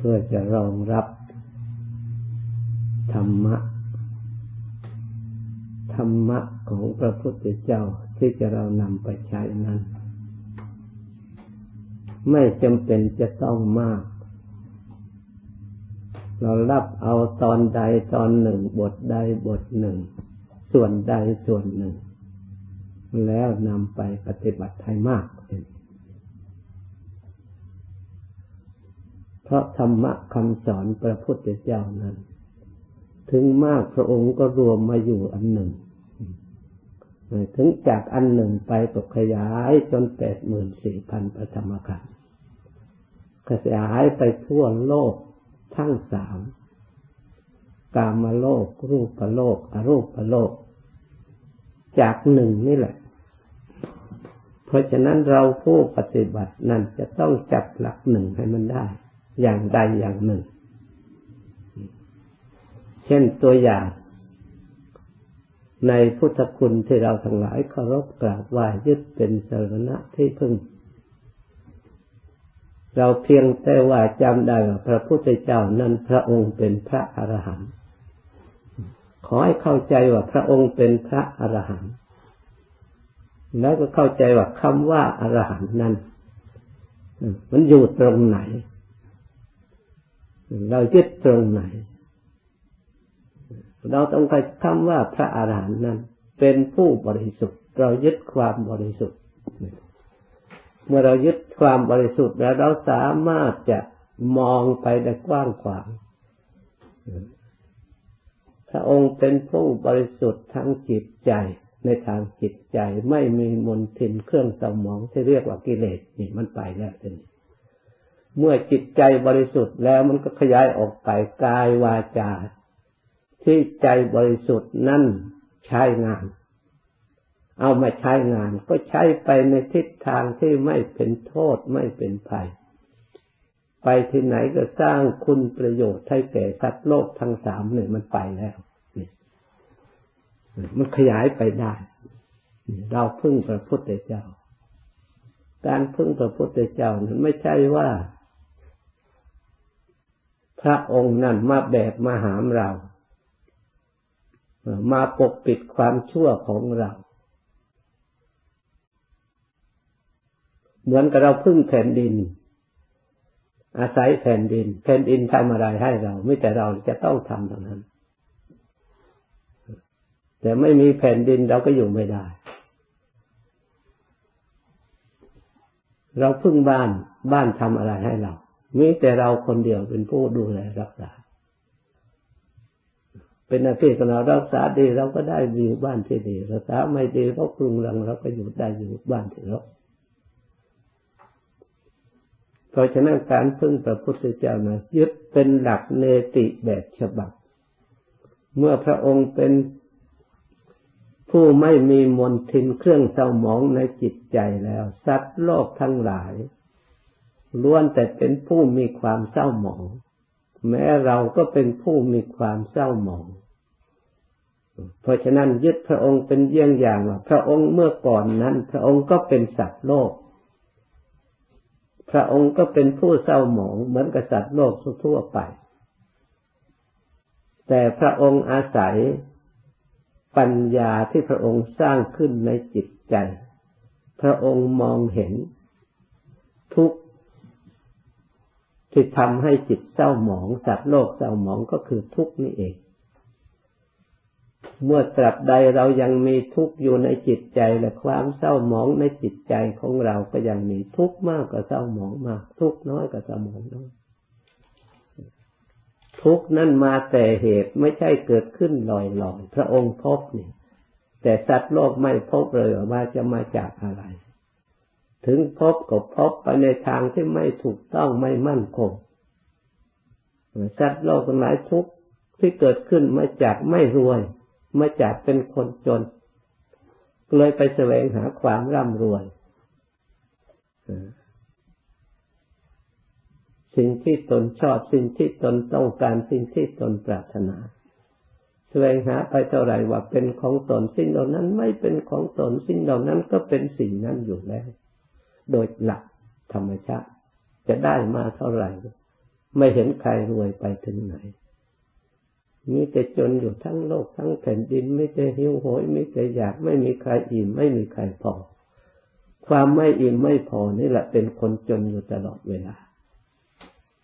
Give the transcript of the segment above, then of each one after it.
พื่อจะรองรับธรรมะ ธรรมะของพระพุทธเจ้าที่จะเรานำไปใช้นั้น ไม่จำเป็นจะต้องมาก เรารับเอาตอนใดตอนหนึ่ง บทใดบทหนึ่ง ส่วนใดส่วนหนึ่ง แล้วนำไปปฏิบัติให้มาก เพราะธรรมะคำสอนพระพุทธเจ้านั้น ถึงมากพระองค์ก็รวมมาอยู่อันหนึ่ง ถึงจากอันหนึ่งไปตกขยายจนแปดหมื่นสี่พันประธรรมขันธ์ขยายไปทั่วโลกทั้งสามกามโลก รูปโลก อรูปโลก จากหนึ่งนี่แหละ เพราะฉะนั้นเราผู้ปฏิบัตินั้นจะต้องจับหลักหนึ่งให้มันได้ อย่างใดอย่างหนึ่ง เช่นตัวอย่าง ในพุทธคุณที่เราทั้งหลายเคารพกราบไหว้ยึดเป็นสรณะที่พึ่ง เราเพียงแต่ว่าจำได้ว่าพระพุทธเจ้านั้นพระองค์เป็นพระอรหันต์ขอให้เข้าใจว่าพระองค์เป็นพระอรหันต์แล้วก็เข้าใจว่าคำว่าอรหันต์นั้นมันอยู่ตรงไหน เรายึดตรงไหน เราต้องไปคำว่าพระอาหารหันต์นั้น เป็นผู้บริสุทธิ์ เรายึดความบริสุทธิ์ เมื่อเรายึดความบริสุทธิ์แล้วเราสามารถจะมองไปได้กว้างขวาง พระองค์เป็นผู้บริสุทธิ์ทั้งจิตใจในทางจิตใจไม่มีมลทินเครื่องสมองที่เรียกว่ากิเลสนี่มันไปแล้วทีนี้ เมื่อจิตใจบริสุทธิ์แล้วมันก็ขยายออกไปกายวาจา ที่ใจบริสุทธิ์นั่นใช้งาน เอามาใช้งาน ก็ใช้ไปในทิศทางที่ไม่เป็นโทษไม่เป็นภัย ไปที่ไหนก็สร้างคุณประโยชน์ให้แก่สัตว์โลกทั้งสามเนี่ยมันไปแล้วมันขยายไปได้ เราพึ่งพระพุทธเจ้า การพึ่งพระพุทธเจ้านั้นไม่ใช่ว่า พระองค์นั้นมาแบบมาหามเรา มาปกปิดความชั่วของเรา เหมือนกับเราพึ่งแผ่นดิน อาศัยแผ่นดิน แผ่นดินทำอะไรให้เรา ไม่แต่เราจะต้องทำเท่านั้น แต่ไม่มีแผ่นดินเราก็อยู่ไม่ได้ เราพึ่งบ้านบ้านทำอะไรให้เรา มีแต่เราคนเดียวเป็นผู้ดูแลรักษา เป็นหน้าที่ของเรารักษาดีเราก็ได้อยู่บ้านที่ดี รักษาไม่ดีเขาปรุงรังเราก็อยู่ได้อยู่บ้านที่ราเพราะฉะนั้นการพึ่งพระพุทธเจ้านะยึดเป็นหลักเนติแบบฉบับ เมื่อพระองค์เป็นผู้ไม่มีมนทินเครื่องเศร้าหมองในจิตใจแล้ว สัตว์โลกทั้งหลาย ล้วนแต่เป็นผู้มีความเศร้าหมอง แม้เราก็เป็นผู้มีความเศร้าหมอง เพราะฉะนั้นยึดพระองค์เป็นเยี่ยงอย่างว่าพระองค์เมื่อก่อนนั้น พระองค์ก็เป็นสัตว์โลก พระองค์ก็เป็นผู้เศร้าหมองเหมือนกับสัตว์โลกทั่วไป แต่พระองค์อาศัยปัญญาที่พระองค์สร้างขึ้นในจิตใจ พระองค์มองเห็น ที่ทำให้จิตเศร้าหมองสัตว์โลกเศร้าหมองก็คือทุกนี่เอง เมื่อตราบใดเรายังมีทุกข์อยู่ในจิตใจและความเศร้าหมองในจิตใจของเราก็ยังมีทุกข์มากกว่าเศร้าหมองมาก ทุกข์น้อยกว่าเศร้าหมองน้อยทุกข์นั่นมาแต่เหตุไม่ใช่เกิดขึ้นลอยๆพระองค์พบนี่แต่สัตว์โลกไม่พบเลยว่าจะมาจากอะไร ถึงพบก็พบไปในทางที่ไม่ถูกต้องไม่มั่นคงสัตว์โลกหลายทุกข์ที่เกิดขึ้นมาจากไม่รวย มาจากเป็นคนจน เลยไปแสวงหาความร่ำรวย สิ่งที่ตนชอบสิ่งที่ตนต้องการสิ่งที่ตนปรารถนาแสวงหาไปเท่าไหร่ว่าเป็นของตนสิ่งเหล่านั้นไม่เป็นของตนสิ่งเหล่านั้นก็เป็นสิ่งนั้นอยู่แล้ว โดยหลักธรรมชาติ จะได้มาเท่าไหร่ ไม่เห็นใครรวยไปถึงไหน มีแต่จนอยู่ทั้งโลกทั้งแผ่นดินไม่แต่หิวโหยไม่แต่อยากไม่มีใครอิ่มไม่มีใครพอ ความไม่อิ่มไม่พอนี่แหละเป็นคนจนอยู่ตลอดเวลา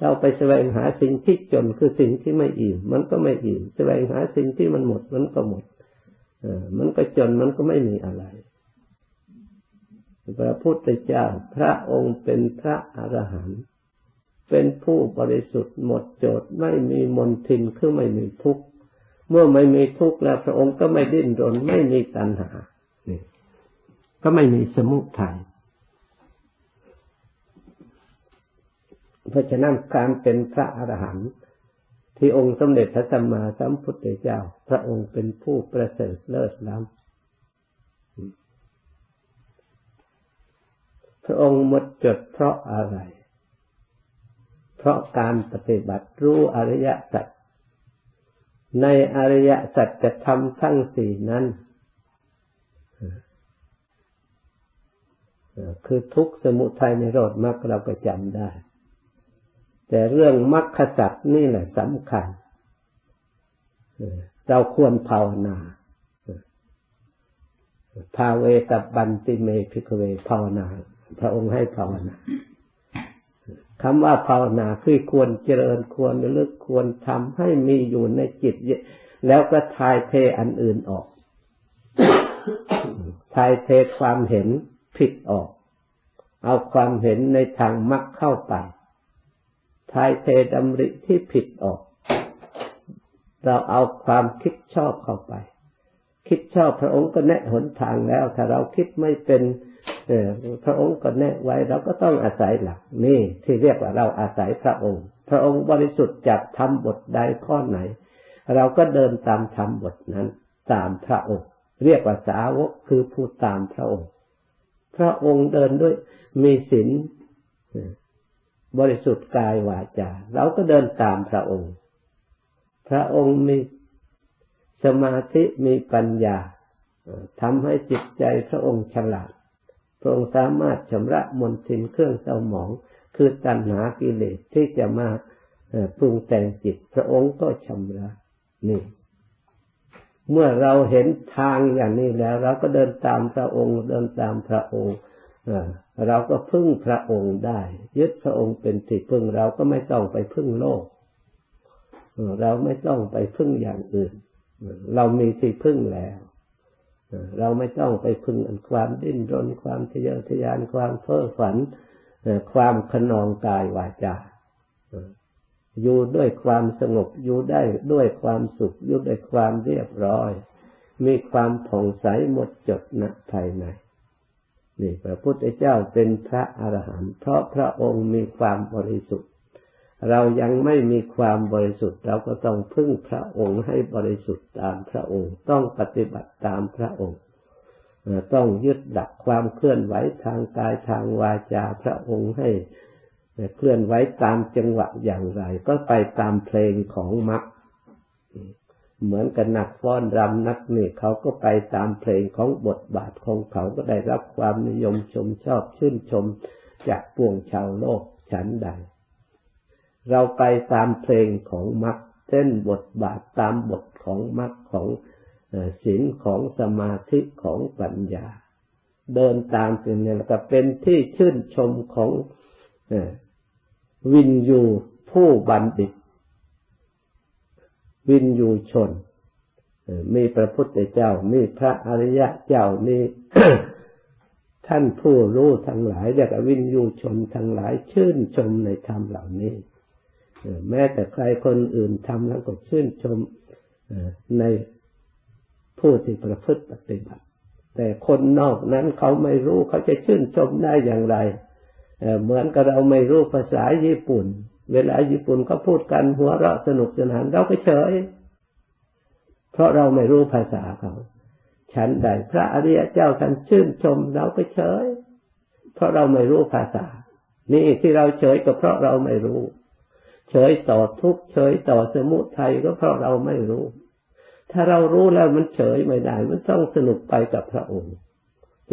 เราไปแสวงหาสิ่งที่จนคือสิ่งที่ไม่อิ่มมันก็ไม่อิ่มแสวงหาสิ่งที่มันหมดมันก็หมดเออมันก็จนมันก็ไม่มีอะไร พระพุทธเจ้าพระองค์เป็นพระอรหันต์เป็นผู้บริสุทธิ์หมดโจทย์ไม่มีมนทินคือไม่มีทุกข์เมื่อไม่มีทุกข์แล้วพระองค์ก็ไม่ดิ้นรนไม่มีตัณหานี่ก็ไม่มีสมุทัยเพราะฉะนั้นการเป็นพระอรหันต์ที่องค์สมเด็จพระสัมมาสัมพุทธเจ้า พระองค์เป็นผู้ประเสริฐเลิศล้ำพ ระองค์หมดจดเพราะอะไร เพราะการปฏิบัติรู้อริยสัจ ในอริยสัจจะทำทั้งสี่นั้น คือทุกสมุทัยในโรดมรรคเราก็จำได้ แต่เรื่องมรรคสัจนี่แหละสำคัญ เราควรภาวนาภาเวตบันติเมพิกเวภาวนา พระองค์ให้ภาวนาคำว่าภาวนาคือควรเจริญควรลึกควรทำให้มีอยู่ในจิต แล้วก็ทายเทอันอื่นออก ทายเทความเห็นผิดออก เอาความเห็นในทางมรรคเข้าไป ทายเทดำริที่ผิดออก เราเอาความคิดชอบเข้าไป คิดชอบพระองค์ก็แนะหนทางแล้ว ถ้าเราคิดไม่เป็น พระองค์ก็แนะไว้เราก็ต้องอาศัยหลักนี่ที่เรียกว่าเราอาศัยพระองค์ พระองค์บริสุทธิ์จากธรรมบทใดข้อไหน เราก็เดินตามธรรมบทนั้น ตามพระองค์ เรียกว่าสาวกคือผู้ตามพระองค์ พระองค์เดินด้วยมีศีลบริสุทธิ์กายวาจาเราก็เดินตามพระองค์ พระองค์มีสมาธิมีปัญญาทำให้จิตใจพระองค์ฉลาด พระองค์สามารถชำระมนทินเครื่องเศร้าหมอง คือตัณหากิเลสที่จะมาปรุงแต่งจิต พระองค์ก็ชำระนี่ เมื่อเราเห็นทางอย่างนี้แล้ว เราก็เดินตามพระองค์ เดินตามพระองค์เราก็พึ่งพระองค์ได้ ยึดพระองค์เป็นที่พึ่งเราก็ไม่ต้องไปพึ่งโลก เราไม่ต้องไปพึ่งอย่างอื่น เรามีที่พึ่งแล้ว เราไม่ต้องไปพึ่งความดิ้นรนความทะเยอทะยานความเพ้อฝันความขนองกายวาจาอยู่ด้วยความสงบอยู่ได้ด้วยความสุขอยู่ด้วยความเรียบร้อย มีความผ่องใสหมดจดณภายในนี่พระพุทธเจ้าเป็นพระอรหันต์เพราะพระองค์มีความบริสุทธิ์ เรายังไม่มีความบริสุทธิ์ เราก็ต้องพึ่งพระองค์ให้บริสุทธิ์ตามพระองค์ ต้องปฏิบัติตามพระองค์ ต้องยึดดักความเคลื่อนไหวทางกายทางวาจาพระองค์ให้เคลื่อนไหวตามจังหวะอย่างไร ก็ไปตามเพลงของมรรคเหมือนกับนักฟ้อนรำนักนี่เขาก็ไปตามเพลงของบทบาทของเขาก็ได้รับความนิยมชมชอบชื่นชมจากปวงชาวโลกฉันใด เราไปตามเพลงของมรรคเส้นบทบาทตามบทของมรรคของศีลของสมาธิของปัญญา เดินตามเป็นนี่แล้วก็เป็นที่ชื่นชมของวินยูผู้บัณฑิต วินยูชน มีพระพุทธเจ้า มีพระอริยะเจ้ามีท่านผู้รู้ทั้งหลายเรียกวินยูชนทั้งหลายชื่นชมในธรรมเหล่านี้ แม้แต่ใครคนอื่นทำแล้วก็ชื่นชมในผู้ที่ประพฤติปฏิบัติ แต่คนนอกนั้นเขาไม่รู้เขาจะชื่นชมได้อย่างไร เหมือนกับเราไม่รู้ภาษาญี่ปุ่น เวลาญี่ปุ่นเขาพูดกันหัวเราะสนุกสนานเราก็เฉย เพราะเราไม่รู้ภาษาเขาฉันใดพระอริยเจ้าท่านชื่นชมเราก็เฉย เพราะเราไม่รู้ภาษา นี่ที่เราเฉยก็เพราะเราไม่รู้ เฉยต่อทุกเฉยต่อสมุทัยก็เพราะเราไม่รู้ ถ้าเรารู้แล้วมันเฉยไม่ได้ มันต้องสนุกไปกับพระองค์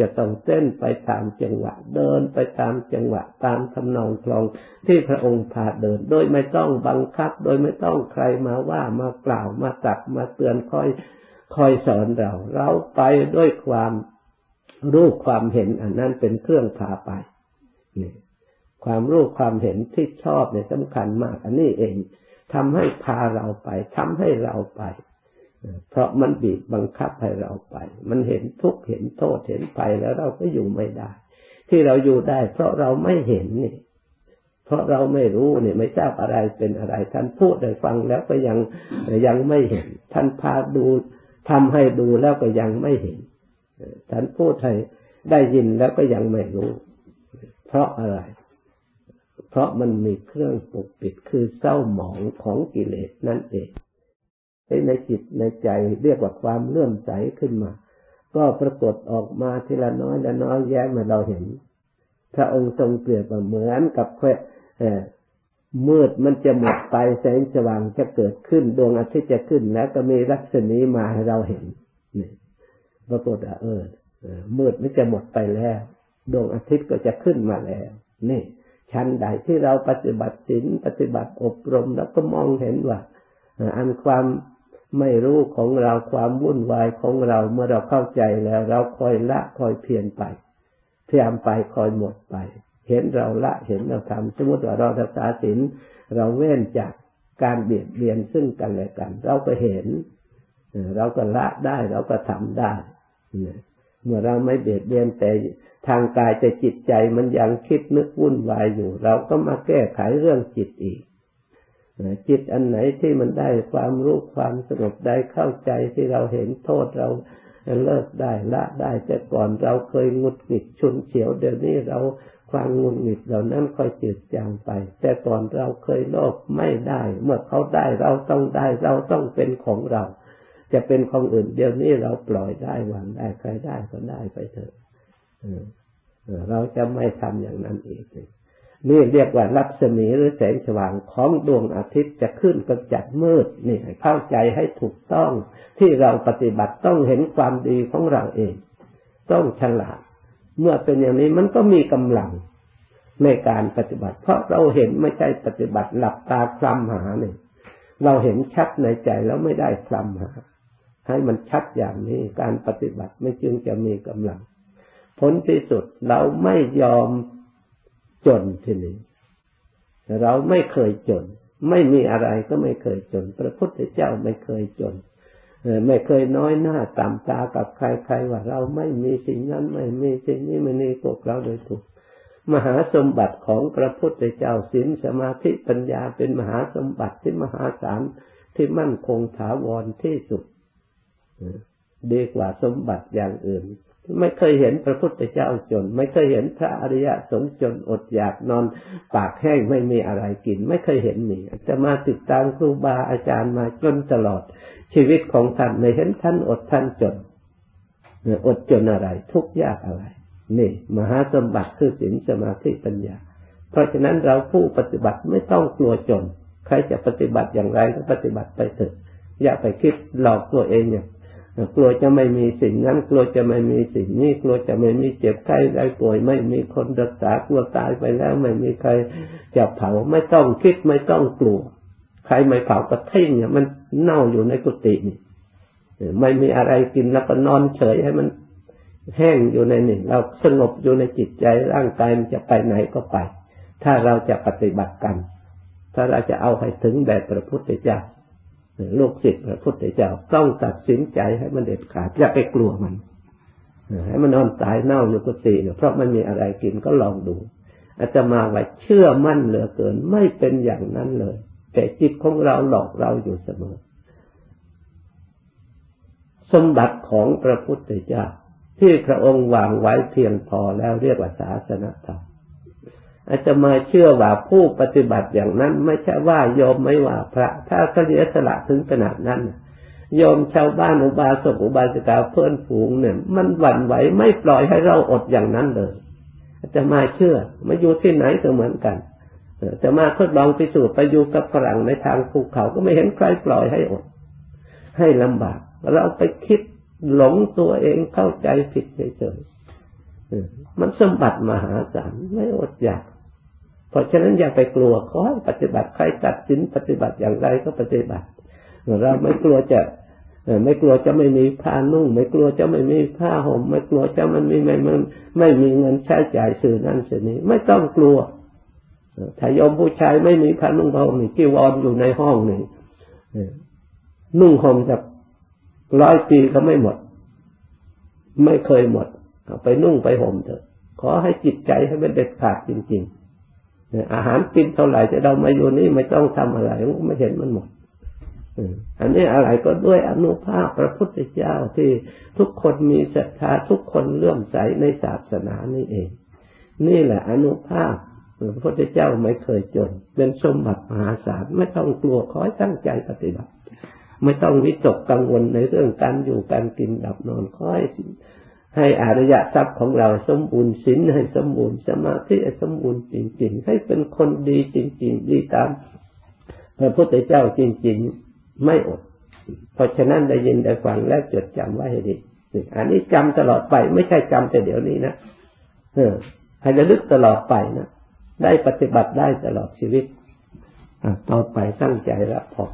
จะต้องเต้นไปตามจังหวะ เดินไปตามจังหวะตามทำนองคลองที่พระองค์พาเดิน โดยไม่ต้องบังคับ โดยไม่ต้องใครมาว่ามากล่าวมาตักมาเตือนคอยคอยสอนเรา เราไปด้วยความรู้ความเห็นอันนั้นเป็นเครื่องพาไปนี่ ความรู้ความเห็นที่ชอบเนี่ยสำคัญมากอันนี้เองทำให้พาเราไปทำให้เราไป เพราะมันบีบบังคับให้เราไป มันเห็นทุกข์เห็นโทษเห็นไปแล้วเราก็อยู่ไม่ได้ ที่เราอยู่ได้ เพราะเราไม่เห็นนี่เพราะเราไม่รู้เนี่ยไม่ทราบอะไรเป็นอะไร ท่านพูดได้ฟังแล้วก็ยังยังไม่เห็น ท่านพาดูทำให้ดูแล้วก็ยังไม่เห็น ท่านพูดให้ได้ยินแล้วก็ยังไม่รู้ เพราะอะไร ราะมันมีเครื่องปกปิดคือเศร้าหมองของกิเลสนั่นเองในจิตในใจเรียกว่าความเลื่อมใสขึ้นมา ก็ปรากฏออกมาทีละน้อยละน้อยแย้มมาเราเห็น พระองค์ทรงเปรียบเหมือนกับแค่มืดมันจะหมดไปแสงสว่างจะเกิดขึ้น ดวงอาทิตย์จะขึ้นแล้วก็มีรัศมีมาให้เราเห็นนี่ปรากฏว่าเออมืดมันจะหมดไปแล้ว ดวงอาทิตย์ก็จะขึ้นมาแล้ว นี่ ชั้นใดที่เราปฏิบัติศีลปฏิบัติอบรมแล้วก็มองเห็นว่า อันความไม่รู้ของเราความวุ่นวายของเราเมื่อเราเข้าใจแล้ว เราคอยละคอยเพียรไปพยายามไปคอยหมดไป เห็นเราละเห็นเราทำสมมติว่าเรารักษาศีลเราเว้นจากการเบียดเบียนซึ่งกันและกัน เราก็เห็น เราก็ละได้เราก็ทำได้เมื่อเราไม่เบียดเบียนแต่ ทางกายแต่จิตใจมันยังคิดนึกวุ่นวายอยู่ เราก็มาแก้ไขเรื่องจิตอีกจิตอันไหนที่มันได้ความรู้ความสงบได้เข้าใจที่เราเห็นโทษเราเลิกได้ละได้แต่ก่อนเราเคยงุดหงิดชุนเฉียวเดี๋ยวนี้เราความงุดหงิดเหล่านั้นค่อยจืดจางไป แต่ก่อนเราเคยโลภไม่ได้ เมื่อเขาได้เราต้องได้เราต้องเป็นของเรา จะเป็นของอื่นเดี๋ยวนี้เราปล่อยได้วางได้ใครได้ก็ได้ไปเถอะ เราจะไม่ทำอย่างนั้นอีกนี่เรียกว่ารัศมีหรือแสงสว่างของดวงอาทิตย์จะขึ้นกำจัดมืดนี่เข้าใจให้ถูกต้อง ที่เราปฏิบัติต้องเห็นความดีของเราเอง ต้องฉลาด เมื่อเป็นอย่างนี้มันก็มีกำลังในการปฏิบัติ เพราะเราเห็นไม่ใช่ปฏิบัติหลับตาคลำหาเนี่ยเราเห็นชัดในใจแล้วไม่ได้คลำหา ให้มันชัดอย่างนี้การปฏิบัติไม่จึงจะมีกำลัง ผลที่สุดเราไม่ยอมจนทีนี้เราไม่เคยจน ไม่มีอะไรก็ไม่เคยจน พระพุทธเจ้าไม่เคยจนไม่เคยน้อยหน้าต่ำตากับใครๆว่าเราไม่มีสิ่งนั้นไม่มีสิ่งนี้ไม่มีพวกเราโดยถูก มหาสมบัติของพระพุทธเจ้าศีลสมาธิปัญญาเป็นมหาสมบัติที่มหาศาลที่มั่นคงถาวรที่สุดดีกว่าสมบัติอย่างอื่น ไม่เคยเห็นพระพุทธเจ้าจน ไม่เคยเห็นพระอริยสงฆ์จนอดอยากนอนปากแห้งไม่มีอะไรกิน ไม่เคยเห็นนี่จะมาติดตามครูบาอาจารย์มาจนตลอด ชีวิตของท่านไม่เห็นท่านอดท่านจนอดจนอะไร ทุกยากอะไร นี่ มหาสมบัติคือศีลสมาธิปัญญา เพราะฉะนั้นเราผู้ปฏิบัติไม่ต้องกลัวจน ใครจะปฏิบัติอย่างไรก็ปฏิบัติไปเถอะอย่าไปคิดหลอกตัวเองเนี่ย กลัวจะไม่มีสิ่งนั้น กลัวจะไม่มีสิ่งนี้ กลัวจะไม่มีเจ็บไข้ได้ป่วย ไม่มีคนรักษากลัวตายไปแล้ว ไม่มีใครจะเผาไม่ต้องคิดไม่ต้องกลัว ใครไม่เผาก็ทิ้งเนี่ยมันเน่าอยู่ในกุฏินี่ไม่มีอะไรกินแล้วก็นอนเฉยให้มันแห้งอยู่ในนี่เราสงบอยู่ในจิตใจร่างกายมันจะไปไหนก็ไป ถ้าเราจะปฏิบัติกัน ถ้าเราจะเอาให้ถึงแบบพระพุทธเจ้า ลูกศิษย์พระพุทธเจ้าต้องตัดสินใจให้มันเด็ดขาดอย่าไปกลัวมันให้มันนอนตายเน่าอยู่กุฏิเนี่ยเพราะมันมีอะไรกินก็ลองดูอาจะมาไว้เชื่อมั่นเหลือเกิน ไม่เป็นอย่างนั้นเลย แต่จิตของเราหลอกเราอยู่เสมอ สมบัติของพระพุทธเจ้าที่พระองค์วางไว้เพียงพอแล้วเรียกว่าศาสนธรรม อาจจะมาเชื่อว่าผู้ปฏิบัติอย่างนั้น ไม่ใช่ว่าโยมไม่ว่าพระ ถ้าเสียสละถึงขนาดนั้นโยมชาวบ้านอุบาสกอุบาสิกาเพื่อนฝูงเนี่ย มันหวั่นไหวไม่ปล่อยให้เราอดอย่างนั้นเลยอาจจะมาเชื่อมาอยู่ที่ไหนก็เหมือนกันจะมาทดลองพิสูจน์ไปอยู่กับฝรั่งในทางภูเขาก็ไม่เห็นใครปล่อยให้อด ให้ลำบาก เราไปคิดหลงตัวเองเข้าใจผิดเฉยๆมันสมบัติมหาศาลไม่อดอยาก เพราะฉะนั้นอย่าไปกลัวขอให้ปฏิบัติใครตัดสินปฏิบัติอย่างไรก็ปฏิบัติ เราไม่กลัวจะไม่กลัวจะไม่มีผ้านุ่ง ไม่กลัวจะไม่มีผ้าห่มไม่กลัวจะมันไมีไม่ไม่ไม่มีเงินใช้จ่ายสื่อนั้นสื่อนี้ ไม่ต้องกลัวถ้ายอมผู้ชายไม่มีผ้านุ่งผ้าห่มนี่จีวรออยู่ในห้องหนึ่งนุ่งห่มจากร้อยปีก็ไม่หมด ไม่เคยหมดไปนุ่งไปห่มเถอะ ขอให้จิตใจให้มันเด็ดขาดจริง ๆ อาหารกินเท่าไหร่จะเรามาอยู่นี่ไม่ต้องทำอะไรไม่เห็นมันหมดอันนี้อะไรก็ด้วยอนุภาพพระพุทธเจ้าที่ทุกคนมีศรัทธาทุกคนเลื่อมใสในศาสนานี่เอง นี่แหละอนุภาพพระพุทธเจ้าไม่เคยจน เป็นสมบัติมหาศาลไม่ต้องกลัวขอให้ตั้งใจปฏิบัติ ไม่ต้องวิตกกังวลในเรื่องการอยู่การกินดับนอนขอให้ ให้อริยทรัพย์ของเราสมบูรณ์ศีลให้สมบูรณ์สมาธิให้สมบูรณ์จริงๆ ให้เป็นคนดีจริง ๆ ดีตามพระพุทธเจ้าจริง ๆ ไม่อด เพราะฉะนั้นได้ยินได้ฟังและจดจำไว้ให้ดี อันนี้จำตลอดไปไม่ใช่จำแต่เดี๋ยวนี้นะเออให้ระลึกตลอดไปนะได้ปฏิบัติได้ตลอดชีวิตต่อไปตั้งใจรับพอ